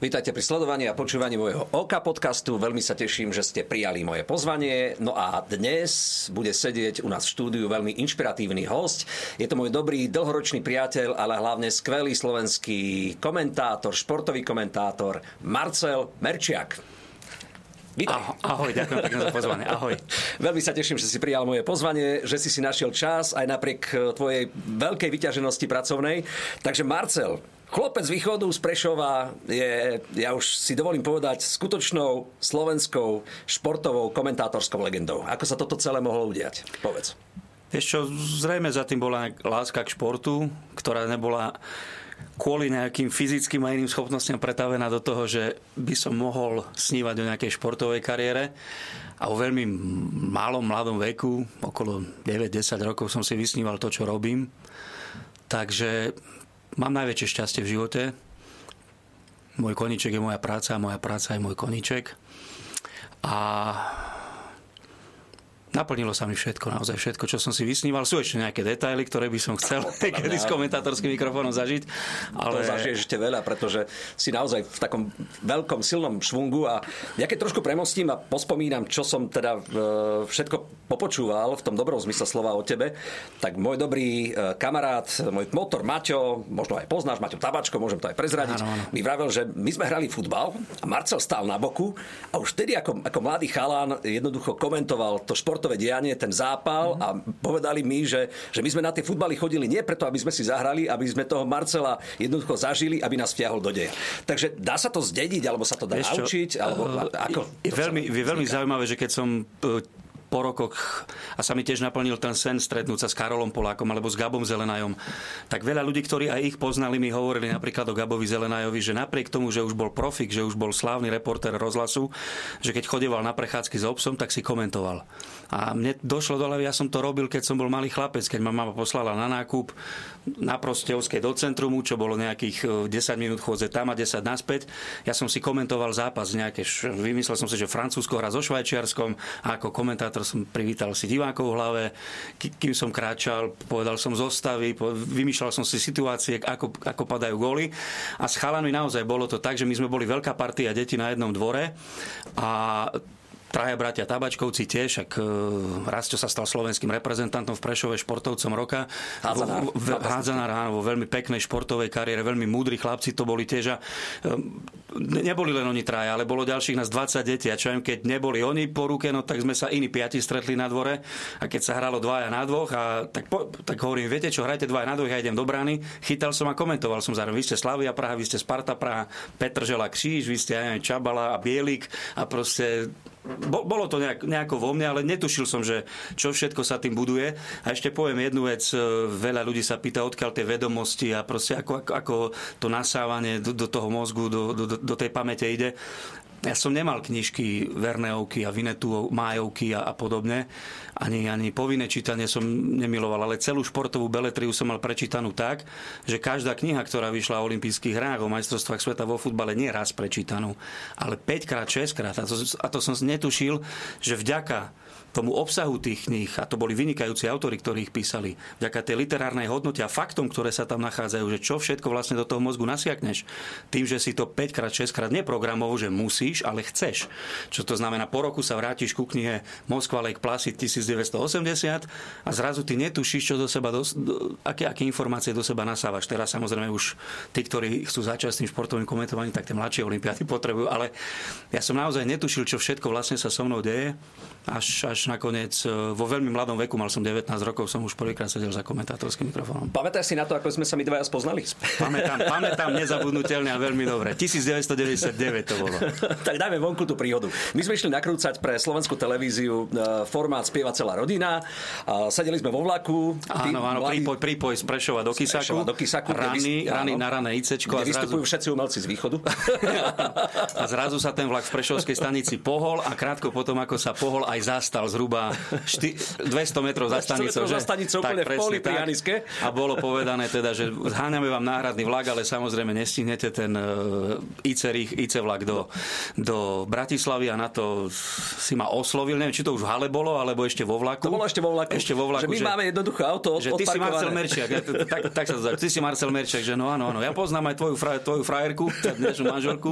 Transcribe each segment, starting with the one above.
Vítajte pri sledovaní a počúvaní môjho OK podcastu. Veľmi sa teším, že ste prijali moje pozvanie. No a dnes bude sedieť u nás v štúdiu veľmi inšpiratívny host. Je to môj dobrý dlhoročný priateľ, ale hlavne skvelý slovenský komentátor, športový komentátor Marcel Merčiak. Vítaj. Ahoj, ďakujem pekne za pozvanie. Ahoj. Veľmi sa teším, že si prijal moje pozvanie, že si si našiel čas aj napriek tvojej veľkej vyťaženosti pracovnej. Takže Marcel, Chlopec z východu z Prešova je, ja už si dovolím povedať, skutočnou slovenskou športovou komentátorskou legendou. Ako sa toto celé mohlo udiať? Povedz. Vieš čo, zrejme za tým bola láska k športu, ktorá nebola kvôli nejakým fyzickým a iným schopnostiam pretavená do toho, že by som mohol snívať o nejakej športovej kariére. A vo veľmi malom, mladom veku, okolo 9-10 rokov som si vysníval to, čo robím. Takže mám najväčšie šťastie v živote. Môj koniček je moja práca moja práca je môj koniček. A Naplnilo sa mi všetko, naozaj všetko, čo som si vysníval. Sú ešte nejaké detaily, ktoré by som chcel kedy s komentátorským mikrofónom zažiť. Ale... To zažiješ ešte veľa, pretože si naozaj v takom veľkom, silnom švungu a ja keď trošku premostím a pospomínam, čo som teda e, všetko popočúval v tom dobrom zmysle slova o tebe, tak môj dobrý e, kamarát, môj motor Maťo, možno aj poznáš, Maťo Tabačko, môžem to aj prezradiť, áno, áno. mi vravel, že my sme hrali futbal a Marcel stál na boku a už vtedy ako, ako mladý chalán jednoducho komentoval to šport športové dianie, ten zápal mm-hmm. a povedali mi, že, že my sme na tie futbaly chodili nie preto, aby sme si zahrali, aby sme toho Marcela jednoducho zažili, aby nás vtiahol do deja. Takže dá sa to zdediť, alebo sa to dá Vieš naučiť? Alebo, uh, ako, je, veľmi, je veľmi zaujímavé, že keď som e, po rokoch a sa mi tiež naplnil ten sen stretnúť sa s Karolom Polákom alebo s Gabom Zelenajom, tak veľa ľudí, ktorí aj ich poznali, mi hovorili napríklad o Gabovi Zelenajovi, že napriek tomu, že už bol profik, že už bol slávny reporter rozhlasu, že keď chodeval na prechádzky s obsom, tak si komentoval. A mne došlo do hlavy, ja som to robil, keď som bol malý chlapec, keď ma mama poslala na nákup na Prostevskej do centrumu, čo bolo nejakých 10 e, minút chôdze tam a 10 naspäť. Ja som si komentoval zápas nejaké, vymyslel som si, že Francúzsko hra so Švajčiarskom a ako komentátor som privítal si divákov v hlave, kým som kráčal, povedal som zostavy, vymýšľal som si situácie, ako, ako padajú góly. A s chalami naozaj bolo to tak, že my sme boli veľká partia detí na jednom dvore a traja bratia Tabačkovci tiež, ak e, Rastio sa stal slovenským reprezentantom v Prešove športovcom roka. Hádzanár. Hádzanár, áno, vo veľmi peknej športovej kariére, veľmi múdri chlapci to boli tiež. A, e, neboli len oni traja, ale bolo ďalších nás 20 detí. A čo viem, keď neboli oni po ruke, no tak sme sa iní piati stretli na dvore. A keď sa hralo dvaja na dvoch, a tak, po, tak hovorím, viete čo, hrajte dvaja na dvoch, ja idem do brány. Chytal som a komentoval som zároveň. Vy ste Slavia Praha, vy ste Sparta Praha, Petržela Kříž, vy ste aj Čabala a Bielik a proste bolo to nejak, nejako vo mne, ale netušil som, že čo všetko sa tým buduje. A ešte poviem jednu vec, e, veľa ľudí sa pýta, odkiaľ tie vedomosti a proste ako, ako, ako to nasávanie do, do toho mozgu, do, do, do tej pamäte ide. Ja som nemal knižky Verneovky a Vinetu, Májovky a, a podobne. Ani, ani povinné čítanie som nemiloval, ale celú športovú beletriu som mal prečítanú tak, že každá kniha, ktorá vyšla o olympijských hrách, o majstrovstvách sveta vo futbale, nie raz prečítanú, ale 5 krát, 6 krát. A to, a to som netušil, že vďaka tomu obsahu tých kníh, a to boli vynikajúci autory, ktorí ich písali, vďaka tej literárnej hodnote a faktom, ktoré sa tam nachádzajú, že čo všetko vlastne do toho mozgu nasiakneš, tým, že si to 5 krát, 6 krát neprogramovo, že musíš, ale chceš. Čo to znamená, po roku sa vrátiš ku knihe Moskva Lake Placid 1980 a zrazu ty netušíš, čo do seba, do, do, aké, aké informácie do seba nasávaš. Teraz samozrejme už tí, ktorí chcú začať s tým športovým komentovaním, tak tie mladšie olimpiády potrebujú, ale ja som naozaj netušil, čo všetko vlastne sa so mnou deje, až, až nakoniec e, vo veľmi mladom veku, mal som 19 rokov, som už prvýkrát sedel za komentátorským mikrofónom. Pamätáš si na to, ako sme sa my dvaja spoznali? Pamätám, pamätám nezabudnutelne a veľmi dobre. 1999 to bolo. tak dajme vonku tú príhodu. My sme išli nakrúcať pre slovenskú televíziu e, formát Spieva celá rodina. Sedeli sme vo vlaku. Áno, áno, mladí... prípoj, prípoj z Prešova do Kisaku. do Kisaku rany, rany na rané ICčko. Kde a zrazu... vystupujú všetci umelci z východu. a zrazu sa ten vlak v Prešovskej stanici pohol a krátko potom, ako sa pohol, aj zastal zhruba 200 metrov za stanicou. za stanicou úplne v poli pri A bolo povedané teda, že zháňame vám náhradný vlak, ale samozrejme nestihnete ten IC, IC vlak do, do Bratislavy a na to si ma oslovil. Neviem, či to už v hale bolo, alebo ešte vo vlaku. To bolo ešte vo vlaku. Ešte vo vlaku. Že my že, máme jednoduché auto že ty si Marcel Merčiak. tak, tak sa to Ty si Marcel Merčiak, že no áno, áno. Ja poznám aj tvoju, fra, tvoju frajerku, dnešnú manželku,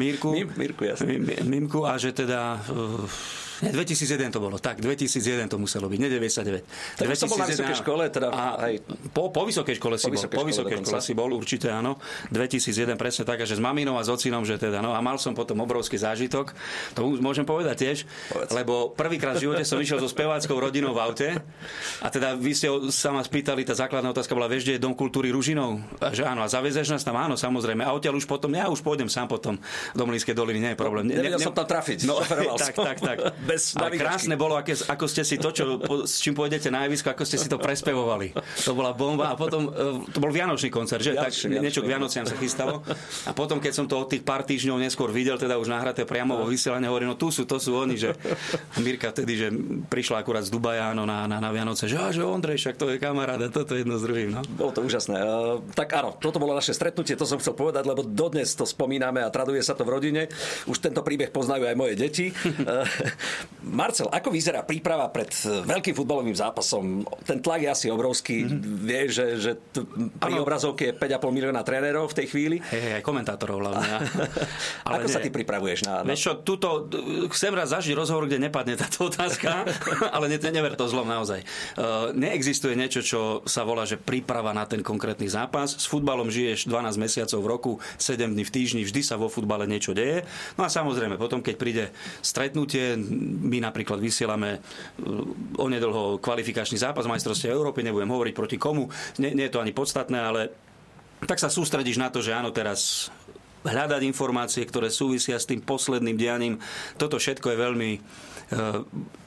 Mírku. Mím, Mírku, jasne. Mimku a že teda uh, nie, 2001 to bolo, tak, 2001 to muselo byť, ne 99. Tak 2001, som bol na vysokej škole, teda a aj... po, po vysokej škole si po bol, vysokej po vysokej škole, škole si bol, určite áno. 2001 presne tak, že s maminou a s ocinom, že teda, no a mal som potom obrovský zážitok, to môžem povedať tiež, Povedz. lebo prvýkrát v živote som išiel so speváckou rodinou v aute a teda vy ste sa ma spýtali, tá základná otázka bola, vieš, kde je Dom kultúry Ružinov? A že áno, a zavezeš nás tam? Áno, samozrejme. A odtiaľ už potom, ja už pôjdem sám potom do Mlínskej doliny, nie je problém. Ne, ne, som tam trafiť. No, tak, tak, tak. Bez Ale krásne bolo, aké, ako ste si to, čo, po, s čím pôjdete na javisko, ako ste si to prespevovali. To bola bomba. A potom, e, to bol Vianočný koncert, že? Vianočný, tak Vianočný, niečo k Vianociam sa chystalo. A potom, keď som to od tých pár týždňov neskôr videl, teda už nahraté priamo vo vysielaní, hovorím, no tu sú, to sú oni, že Mirka vtedy, že prišla akurát z Dubaja no, na, na, na Vianoce, že, že Ondrej, však to je kamarát a toto jedno s druhým. No. Bolo to úžasné. Uh, tak áno, toto bolo naše stretnutie, to som chcel povedať, lebo dodnes to spomíname a traduje sa to v rodine. Už tento príbeh poznajú aj moje deti. Marcel, ako vyzerá príprava pred e, veľkým futbalovým zápasom? Ten tlak je asi obrovský. Mm-hmm. Vie, že, že t- pri ano. obrazovke je 5,5 milióna trénerov v tej chvíli. Hej, hej, komentátorov hlavne. Ale ako nie. sa ty pripravuješ na... na... Vieš čo, tuto, chcem raz zažiť rozhovor, kde nepadne táto otázka, ale ne, never to zlom naozaj. Uh, neexistuje niečo, čo sa volá, že príprava na ten konkrétny zápas. S futbalom žiješ 12 mesiacov v roku, 7 dní v týždni, vždy sa vo futbale niečo deje. No a samozrejme, potom, keď príde stretnutie, my napríklad vysielame uh, onedlho kvalifikačný zápas majstrovstiev Európy, nebudem hovoriť proti komu, nie, nie je to ani podstatné, ale tak sa sústredíš na to, že áno, teraz hľadať informácie, ktoré súvisia s tým posledným dianím. Toto všetko je veľmi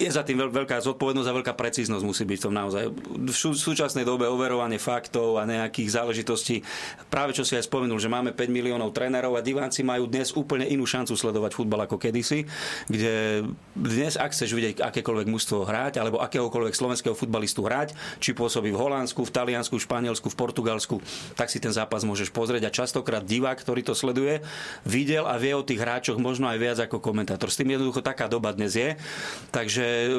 je za tým veľká zodpovednosť a veľká precíznosť musí byť v tom naozaj. V súčasnej dobe overovanie faktov a nejakých záležitostí, práve čo si aj spomenul, že máme 5 miliónov trénerov a diváci majú dnes úplne inú šancu sledovať futbal ako kedysi, kde dnes, ak chceš vidieť akékoľvek mužstvo hrať, alebo akéhokoľvek slovenského futbalistu hrať, či pôsobí v Holandsku, v Taliansku, v Španielsku, v Portugalsku, tak si ten zápas môžeš pozrieť a častokrát divák, ktorý to sleduje, videl a vie o tých hráčoch možno aj viac ako komentátor. S tým jednoducho taká doba dnes je Takže e,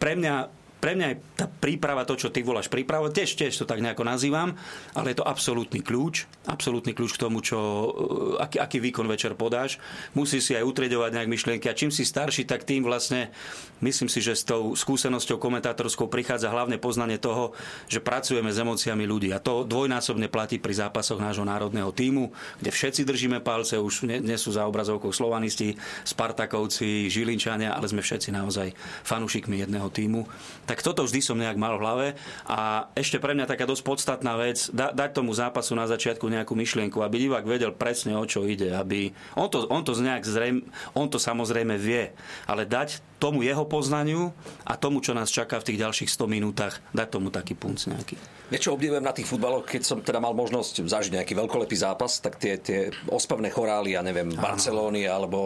pre mňa pre mňa je tá príprava, to, čo ty voláš príprava, tiež, tiež to tak nejako nazývam, ale je to absolútny kľúč, absolútny kľúč k tomu, čo, eh, aký, aký výkon večer podáš. Musí si aj utredovať nejak myšlienky a čím si starší, tak tým vlastne myslím si, že s tou skúsenosťou komentátorskou prichádza hlavne poznanie toho, že pracujeme s emóciami ľudí. A to dvojnásobne platí pri zápasoch nášho národného týmu, kde všetci držíme palce, už nie sú za obrazovkou slovanisti, Spartakovci, Žilinčania, ale sme všetci naozaj fanúšikmi jedného týmu tak toto vždy som nejak mal v hlave. A ešte pre mňa taká dosť podstatná vec, da, dať tomu zápasu na začiatku nejakú myšlienku, aby divák vedel presne o čo ide. Aby, on, to, on to nejak zrejme, on to samozrejme vie, ale dať tomu jeho poznaniu a tomu, čo nás čaká v tých ďalších 100 minútach, dať tomu taký punc nejaký. Niečo obdivujem na tých futbaloch, keď som teda mal možnosť zažiť nejaký veľkolepý zápas, tak tie, tie ospevné chorály, ja neviem, Aha. Barcelóny, alebo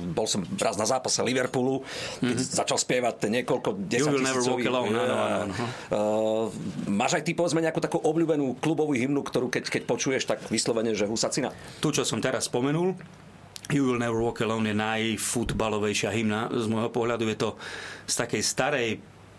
bol som raz na zápase Liverpoolu, keď mm-hmm. začal spievať ten niekoľko desaťtisícový. Uh, uh, máš aj ty povedzme nejakú takú obľúbenú klubovú hymnu, ktorú keď, keď počuješ, tak vyslovene, že husacina? Tu, čo som teraz spomenul, You Will Never Walk Alone je najfutbalovejšia hymna. Z môjho pohľadu je to z takej starej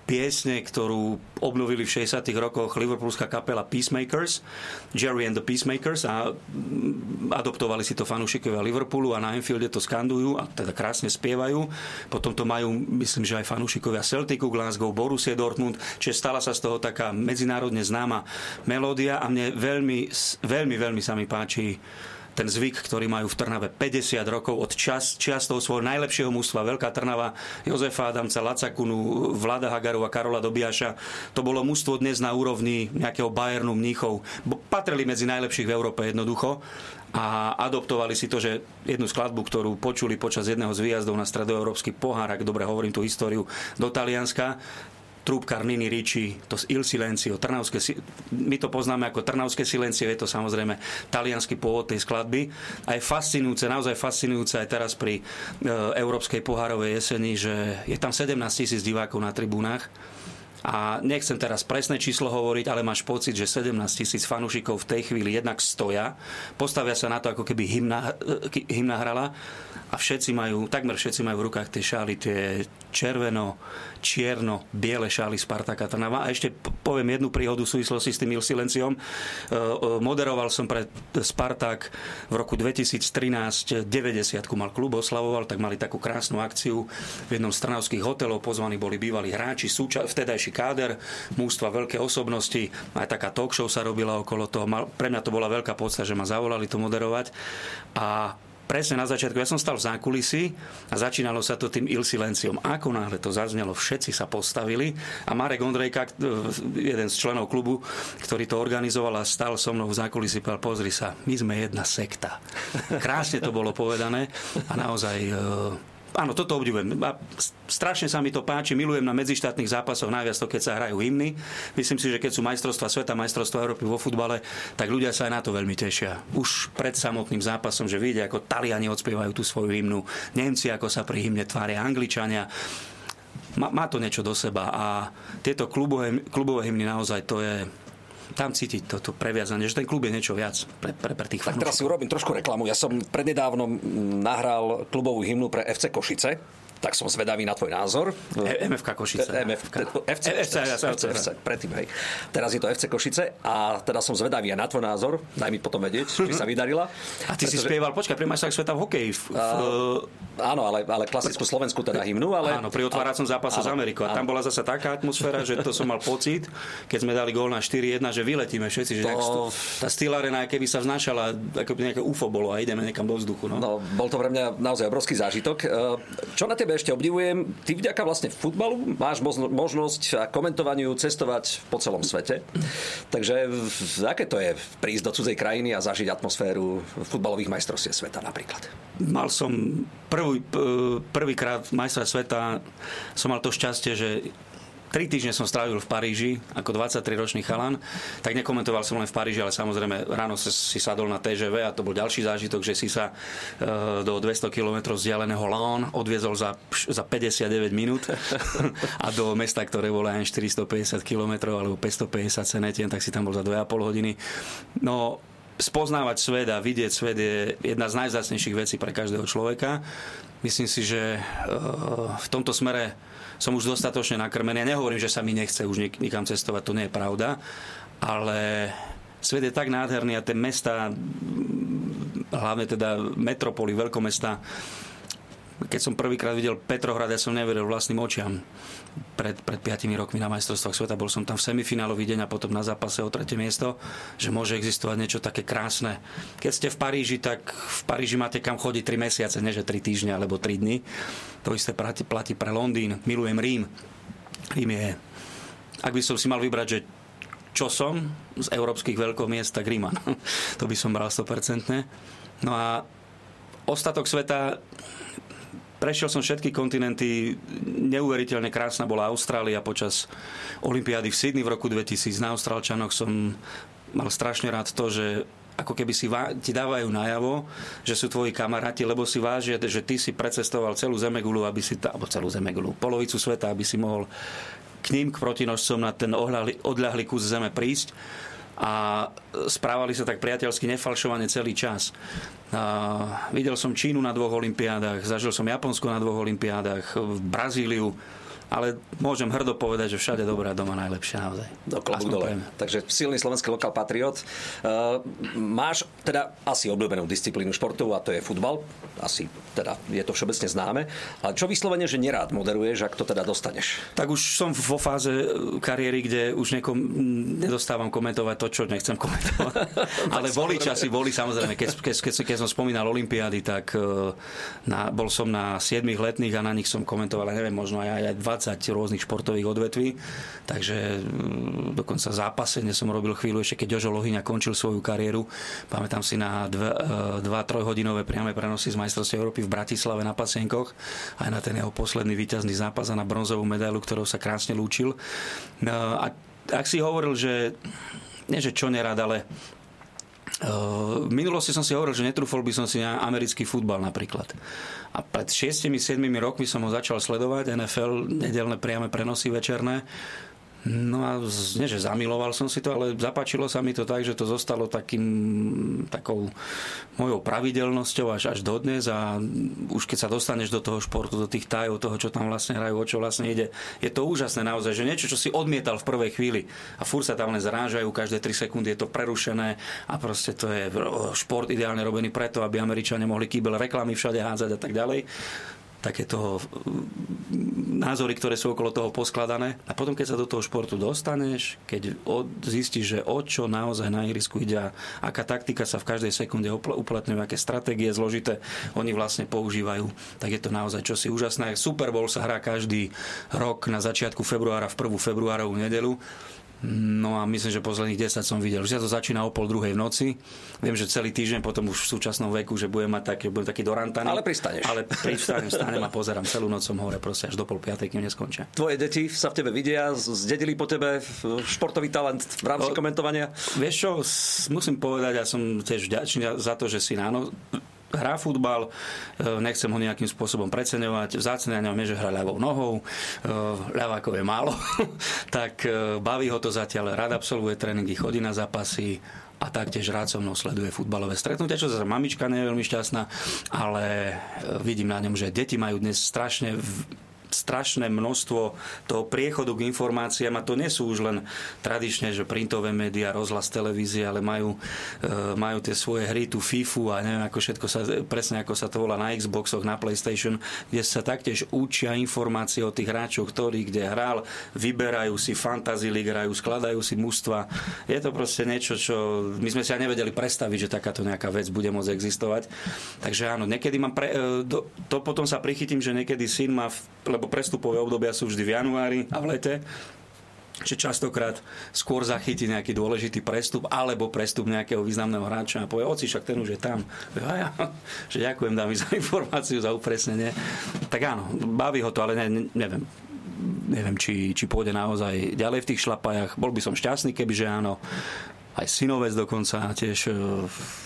piesne, ktorú obnovili v 60. rokoch liverpoolská kapela Peacemakers, Jerry and the Peacemakers a mm, adoptovali si to fanúšikovia Liverpoolu a na Anfielde to skandujú a teda krásne spievajú. Potom to majú, myslím, že aj fanúšikovia Celticu, Glasgow, Borussia Dortmund, čiže stala sa z toho taká medzinárodne známa melódia a mne veľmi, veľmi, veľmi sa mi páči ten zvyk, ktorý majú v Trnave 50 rokov od čas, čas toho svojho najlepšieho mústva, Veľká Trnava, Jozefa Adamca, Lacakunu, Vlada a Karola Dobiaša. To bolo mústvo dnes na úrovni nejakého Bayernu Mníchov. Patrili medzi najlepších v Európe jednoducho a adoptovali si to, že jednu skladbu, ktorú počuli počas jedného z výjazdov na stredoeurópsky pohár, ak dobre hovorím tú históriu, do Talianska, Trúbkar Nini Ricci, to z Il Silencio, Trnavské, my to poznáme ako Trnavské silencio, je to samozrejme talianský pôvod tej skladby. A je fascinujúce, naozaj fascinujúce aj teraz pri e, Európskej pohárovej jeseni, že je tam 17 tisíc divákov na tribúnach a nechcem teraz presné číslo hovoriť, ale máš pocit, že 17 tisíc fanúšikov v tej chvíli jednak stoja, postavia sa na to, ako keby hymna, e, hymna hrala a všetci majú, takmer všetci majú v rukách tie šály, tie červeno, čierno, biele šály Spartaka Trnava. A ešte poviem jednu príhodu v súvislosti s tým Il Silenciom. E, e, moderoval som pre Spartak v roku 2013 90 mal klub, oslavoval, tak mali takú krásnu akciu v jednom z trnavských hotelov. Pozvaní boli bývalí hráči, súča- vtedajší káder, mústva, veľké osobnosti. Aj taká talk show sa robila okolo toho. Pre mňa to bola veľká podsta, že ma zavolali to moderovať. A presne na začiatku, ja som stal v zákulisí a začínalo sa to tým Il. Ako náhle to zaznelo, všetci sa postavili a Marek Ondrejka, jeden z členov klubu, ktorý to organizoval a stal so mnou v zákulisí, povedal, pozri sa, my sme jedna sekta. Krásne to bolo povedané a naozaj e, áno, toto obdivujem. A strašne sa mi to páči, milujem na medzištátnych zápasoch najviac to, keď sa hrajú hymny. Myslím si, že keď sú majstrovstva sveta, majstrovstva Európy vo futbale, tak ľudia sa aj na to veľmi tešia. Už pred samotným zápasom, že vidia, ako Taliani odspievajú tú svoju hymnu, Nemci, ako sa pri hymne tvária Angličania. Má, má to niečo do seba a tieto klubové, klubové hymny naozaj to je, tam cítiť toto previazanie, že ten klub je niečo viac pre, pre, pre tých fanúšikov. Tak teraz si urobím trošku reklamu. Ja som prednedávnom nahral klubovú hymnu pre FC Košice tak som zvedavý na tvoj názor. E, MFK Košice. E, MF, FC, FC, FC, FC, predtým, hej. Teraz je to FC Košice a teda som zvedavý aj na tvoj názor. Daj mi potom vedieť, či sa vydarila. A ty pretože... si spieval, počkaj, pri majstrách sveta v hokeji. V, v... Uh, áno, ale, ale klasickú slovenskú teda hymnu. Ale... Áno, pri otváracom zápase s Amerikou. A tam bola zase taká atmosféra, že to som mal pocit, keď sme dali gól na 4-1, že vyletíme všetci. Že to... tá Steel Arena, keby sa vznášala, ako by nejaké UFO bolo a ideme niekam do vzduchu. No. no, bol to pre mňa naozaj obrovský zážitok. Čo na tebe ešte obdivujem, ty vďaka vlastne futbalu máš možnosť a komentovaniu cestovať po celom svete. Takže aké to je prísť do cudzej krajiny a zažiť atmosféru futbalových majstrovstiev sveta napríklad? Mal som prvý, prvýkrát majstra sveta, som mal to šťastie, že Tri týždne som strávil v Paríži ako 23-ročný chalan, tak nekomentoval som len v Paríži, ale samozrejme ráno si sadol na TGV a to bol ďalší zážitok, že si sa e, do 200 km vzdialeného Lyon odviezol za, za 59 minút a do mesta, ktoré bolo aj 450 km alebo 550 cenetien, tak si tam bol za 2,5 hodiny. No, spoznávať svet a vidieť svet je jedna z najzácnejších vecí pre každého človeka. Myslím si, že e, v tomto smere som už dostatočne nakrmený. Ja nehovorím, že sa mi nechce už nikam cestovať, to nie je pravda, ale svet je tak nádherný a tie mesta, hlavne teda metropoly, veľkomesta, keď som prvýkrát videl Petrohrad, ja som neveril vlastným očiam. Pred, pred 5 rokmi na majstrovstvách sveta bol som tam v semifinálový deň a potom na zápase o tretie miesto, že môže existovať niečo také krásne. Keď ste v Paríži, tak v Paríži máte kam chodiť 3 mesiace, nie že 3 týždne alebo 3 dny. To isté platí pre Londýn. Milujem Rím. Rím je... Ak by som si mal vybrať, že čo som z európskych veľkomiest, tak Ríman. to by som bral 100%. No a ostatok sveta Prešiel som všetky kontinenty, neuveriteľne krásna bola Austrália počas Olympiády v Sydney v roku 2000. Na Austrálčanoch som mal strašne rád to, že ako keby si vá, ti dávajú najavo, že sú tvoji kamaráti, lebo si vážia, že ty si precestoval celú Zemegulu, aby si, alebo celú Zemegulu, polovicu sveta, aby si mohol k ním, k protinožcom na ten odľahlý kus zeme prísť a správali sa tak priateľsky nefalšovane celý čas. A videl som Čínu na dvoch olimpiádach, zažil som Japonsko na dvoch olimpiádach, Brazíliu, ale môžem hrdo povedať, že všade dobrá doma najlepšia naozaj. Do dole. Takže silný slovenský lokal patriot. Uh, máš teda asi obľúbenú disciplínu športov a to je futbal. Asi teda je to všeobecne známe. Ale čo vyslovene, že nerád moderuješ, ak to teda dostaneš? Tak už som vo fáze kariéry, kde už nekom, nedostávam komentovať to, čo nechcem komentovať. ale boli časy, boli samozrejme. Keď, keď, keď, keď som spomínal Olympiády, tak uh, na, bol som na 7 letných a na nich som komentoval, neviem, možno aj, aj 20 rôznych športových odvetví, takže mm, dokonca v zápase, kde som robil chvíľu, ešte keď Jožo Lohyňa končil svoju kariéru, pamätám si na 2-3 e, hodinové priame prenosy z majstrovstiev Európy v Bratislave na Pasienkoch, aj na ten jeho posledný víťazný zápas a na bronzovú medailu, ktorou sa krásne lúčil. No, a ak si hovoril, že nie že čo nerad, ale v minulosti som si hovoril, že netrúfol by som si na americký futbal napríklad. A pred 6-7 rokmi som ho začal sledovať, NFL, nedelné priame prenosy večerné. No a nie, že zamiloval som si to, ale zapáčilo sa mi to tak, že to zostalo takým, takou mojou pravidelnosťou až, až dodnes a už keď sa dostaneš do toho športu, do tých tajov, toho, čo tam vlastne hrajú, o čo vlastne ide, je to úžasné naozaj, že niečo, čo si odmietal v prvej chvíli a fur sa tam len zrážajú, každé 3 sekundy je to prerušené a proste to je šport ideálne robený preto, aby Američania mohli kýbel reklamy všade hádzať a tak ďalej. Takéto mm, názory, ktoré sú okolo toho poskladané. A potom, keď sa do toho športu dostaneš, keď zistíš, že o čo naozaj na ihrisku ide a aká taktika sa v každej sekunde uplatňuje, aké stratégie zložité oni vlastne používajú, tak je to naozaj čosi úžasné. Super Bowl sa hrá každý rok na začiatku februára v prvú februárovú nedelu No a myslím, že posledných 10 som videl. Už sa to začína o pol druhej v noci. Viem, že celý týždeň potom už v súčasnom veku, že budem mať taký, budem taký dorantaný. Ale pristaneš. Ale pristanem, stanem a pozerám celú noc som hore, proste až do pol piatej, kým neskončia. Tvoje deti sa v tebe vidia, zdedili po tebe športový talent v rámci o, komentovania? Vieš čo, musím povedať, ja som tiež vďačný za to, že si áno, hrá futbal, e, nechcem ho nejakým spôsobom preceňovať, vzácne na ňom je, že hrá ľavou nohou, e, ľavákov je málo, tak e, baví ho to zatiaľ, rád absolvuje tréningy, chodí na zápasy, a taktiež rád so mnou sleduje futbalové stretnutia, čo zase mamička nie je veľmi šťastná, ale vidím na ňom, že deti majú dnes strašne strašné množstvo toho priechodu k informáciám a to nie sú už len tradične, že printové médiá, rozhlas, televízie, ale majú, e, majú tie svoje hry, tú FIFU a neviem ako všetko sa, presne ako sa to volá na Xboxoch, na PlayStation, kde sa taktiež učia informácie o tých hráčoch, ktorí kde hral, vyberajú si fantasy league, hrajú, skladajú si mužstva. Je to proste niečo, čo my sme si aj nevedeli predstaviť, že takáto nejaká vec bude môcť existovať. Takže áno, niekedy mám pre, e, to, to potom sa prichytím, že niekedy syn má, lebo lebo prestupové obdobia sú vždy v januári a v lete že častokrát skôr zachytí nejaký dôležitý prestup alebo prestup nejakého významného hráča a povie, oci, však ten už je tam. A ja, že ďakujem dámy za informáciu, za upresnenie. Tak áno, baví ho to, ale ne, neviem, neviem, či, či pôjde naozaj ďalej v tých šlapajach. Bol by som šťastný, kebyže áno. Aj synovec dokonca, tiež e,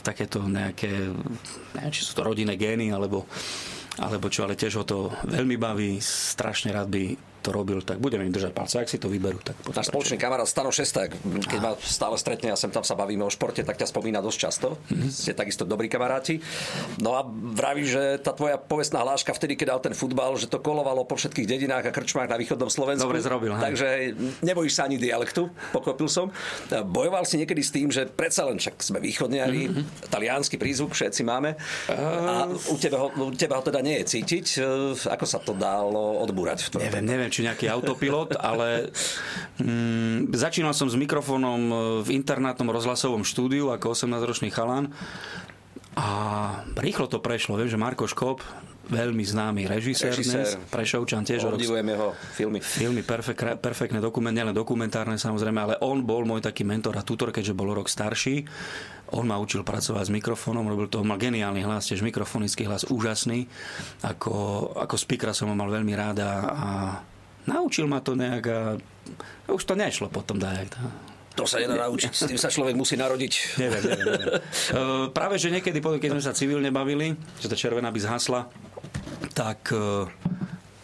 takéto nejaké, neviem, či sú to rodinné gény, alebo alebo čo, ale tiež ho to veľmi baví, strašne rád by to robil, tak budeme im držať palce. Ak si to vyberú, tak Náš spoločný kamarát Stano Šesták, keď ma stále stretne a sem tam sa bavíme o športe, tak ťa spomína dosť často. Mm-hmm. Ste takisto dobrí kamaráti. No a vraví, že tá tvoja povestná hláška vtedy, keď dal ten futbal, že to kolovalo po všetkých dedinách a krčmách na východnom Slovensku. Dobre zrobil. Hej. Takže nebojíš sa ani dialektu, pochopil som. Bojoval si niekedy s tým, že predsa len však sme východniari, mm-hmm. talianský prízvuk všetci máme. A u teba, ho, u teba ho teda nie je cítiť. Ako sa to dalo odbúrať? V neviem, neviem, neviem, či nejaký autopilot, ale mm, začínal som s mikrofónom e, v internátnom rozhlasovom štúdiu ako 18-ročný chalán a rýchlo to prešlo. Viem, že Marko Škop, veľmi známy režisér, režisér. dnes, Prešovčan tiež. Obdivujem jeho filmy. Filmy, perfek, perfektné dokument, nielen dokumentárne samozrejme, ale on bol môj taký mentor a tutor, keďže bol rok starší. On ma učil pracovať s mikrofónom, robil to, mal geniálny hlas, tiež mikrofonický hlas, úžasný. Ako, ako speakera som ho mal veľmi ráda a naučil ma to nejak a už to nešlo potom dajak. To sa nedá naučiť, s tým sa človek musí narodiť. Neviem, neviem, neviem. Uh, práve, že niekedy, keď sme sa civilne bavili, že tá červená by zhasla, tak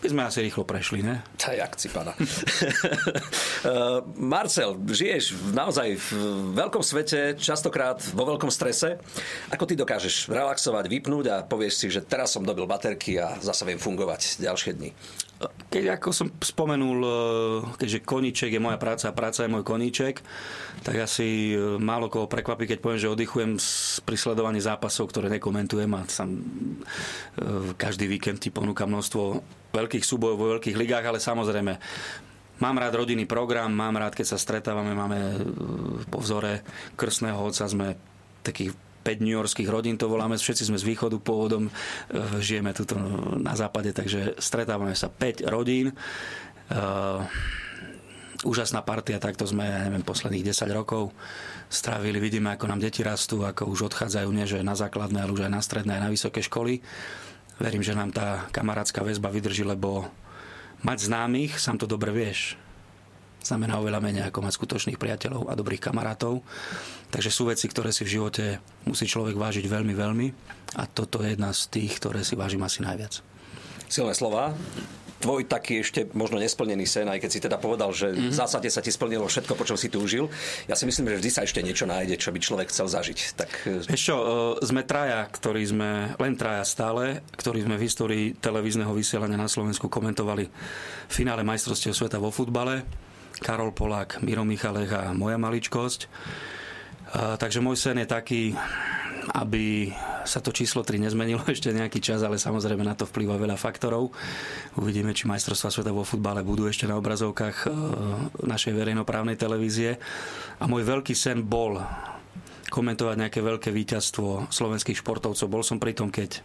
by sme asi rýchlo prešli, ne? Tá jak si. Marcel, žiješ naozaj v veľkom svete, častokrát vo veľkom strese. Ako ty dokážeš relaxovať, vypnúť a povieš si, že teraz som dobil baterky a zase viem fungovať ďalšie dni? Keď ako som spomenul, e, keďže koníček je moja práca a práca je môj koníček, tak asi e, málo koho prekvapí, keď poviem, že oddychujem pri sledovaní zápasov, ktoré nekomentujem a sam, e, každý víkend ti ponúka množstvo veľkých súbojov vo veľkých ligách, ale samozrejme Mám rád rodinný program, mám rád, keď sa stretávame, máme po vzore krstného otca, sme takých 5 Yorkských rodín, to voláme, všetci sme z východu pôvodom, e, žijeme tu na západe, takže stretávame sa 5 rodín úžasná partia, takto sme, neviem, posledných 10 rokov strávili. Vidíme, ako nám deti rastú, ako už odchádzajú, nie že na základné, ale už aj na stredné, aj na vysoké školy. Verím, že nám tá kamarátska väzba vydrží, lebo mať známych, sám to dobre vieš, znamená oveľa menej ako mať skutočných priateľov a dobrých kamarátov. Takže sú veci, ktoré si v živote musí človek vážiť veľmi, veľmi a toto je jedna z tých, ktoré si vážim asi najviac. Silné slova tvoj taký ešte možno nesplnený sen, aj keď si teda povedal, že mm-hmm. v zásade sa ti splnilo všetko, po čom si tu užil. Ja si myslím, že vždy sa ešte niečo nájde, čo by človek chcel zažiť. Tak... Ešte e, sme traja, ktorí sme, len traja stále, ktorí sme v histórii televízneho vysielania na Slovensku komentovali finále majstrovstiev sveta vo futbale. Karol Polák, Miro Michalech a moja maličkosť. Takže môj sen je taký, aby sa to číslo 3 nezmenilo ešte nejaký čas, ale samozrejme na to vplýva veľa faktorov. Uvidíme, či majstrovstvá sveta vo futbale budú ešte na obrazovkách e, našej verejnoprávnej televízie. A môj veľký sen bol komentovať nejaké veľké víťazstvo slovenských športovcov. Bol som pri tom, keď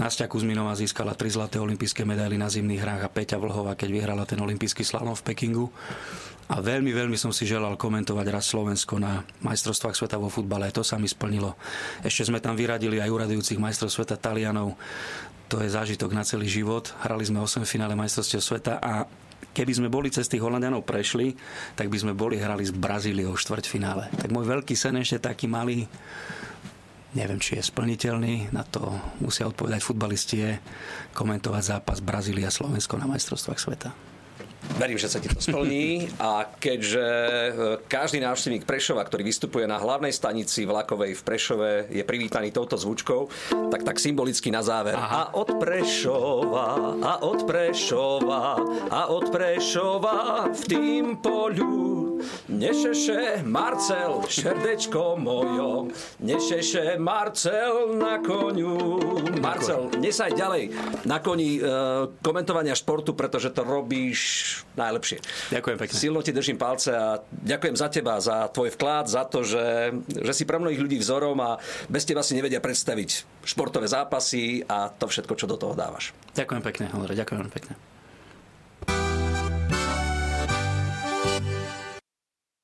Nastia Kuzminová získala tri zlaté olympijské medaily na zimných hrách a Peťa Vlhová, keď vyhrala ten olympijský slalom v Pekingu. A veľmi, veľmi som si želal komentovať raz Slovensko na majstrovstvách sveta vo futbale. To sa mi splnilo. Ešte sme tam vyradili aj uradujúcich majstrov sveta Talianov. To je zážitok na celý život. Hrali sme 8 finále majstrovstiev sveta a keby sme boli cez tých Holandianov prešli, tak by sme boli hrali s Brazíliou v štvrťfinále. Tak môj veľký sen ešte taký malý, neviem, či je splniteľný, na to musia odpovedať futbalisti, je komentovať zápas Brazília-Slovensko na majstrovstvách sveta. Verím, že sa ti to splní a keďže e, každý návštevník Prešova, ktorý vystupuje na hlavnej stanici vlakovej v Prešove, je privítaný touto zvučkou, tak tak symbolicky na záver. Aha. A od Prešova, a od Prešova, a od Prešova v tým poľu Nešeše Marcel, šerdečko mojo, nešeše Marcel na koniu. Marcel, nesaj ďalej na koni e, komentovania športu, pretože to robíš najlepšie. Ďakujem pekne. Silno ti držím palce a ďakujem za teba, za tvoj vklad, za to, že, že si pre mnohých ľudí vzorom a bez teba si nevedia predstaviť športové zápasy a to všetko, čo do toho dávaš. Ďakujem pekne, Ondrej, ďakujem pekne.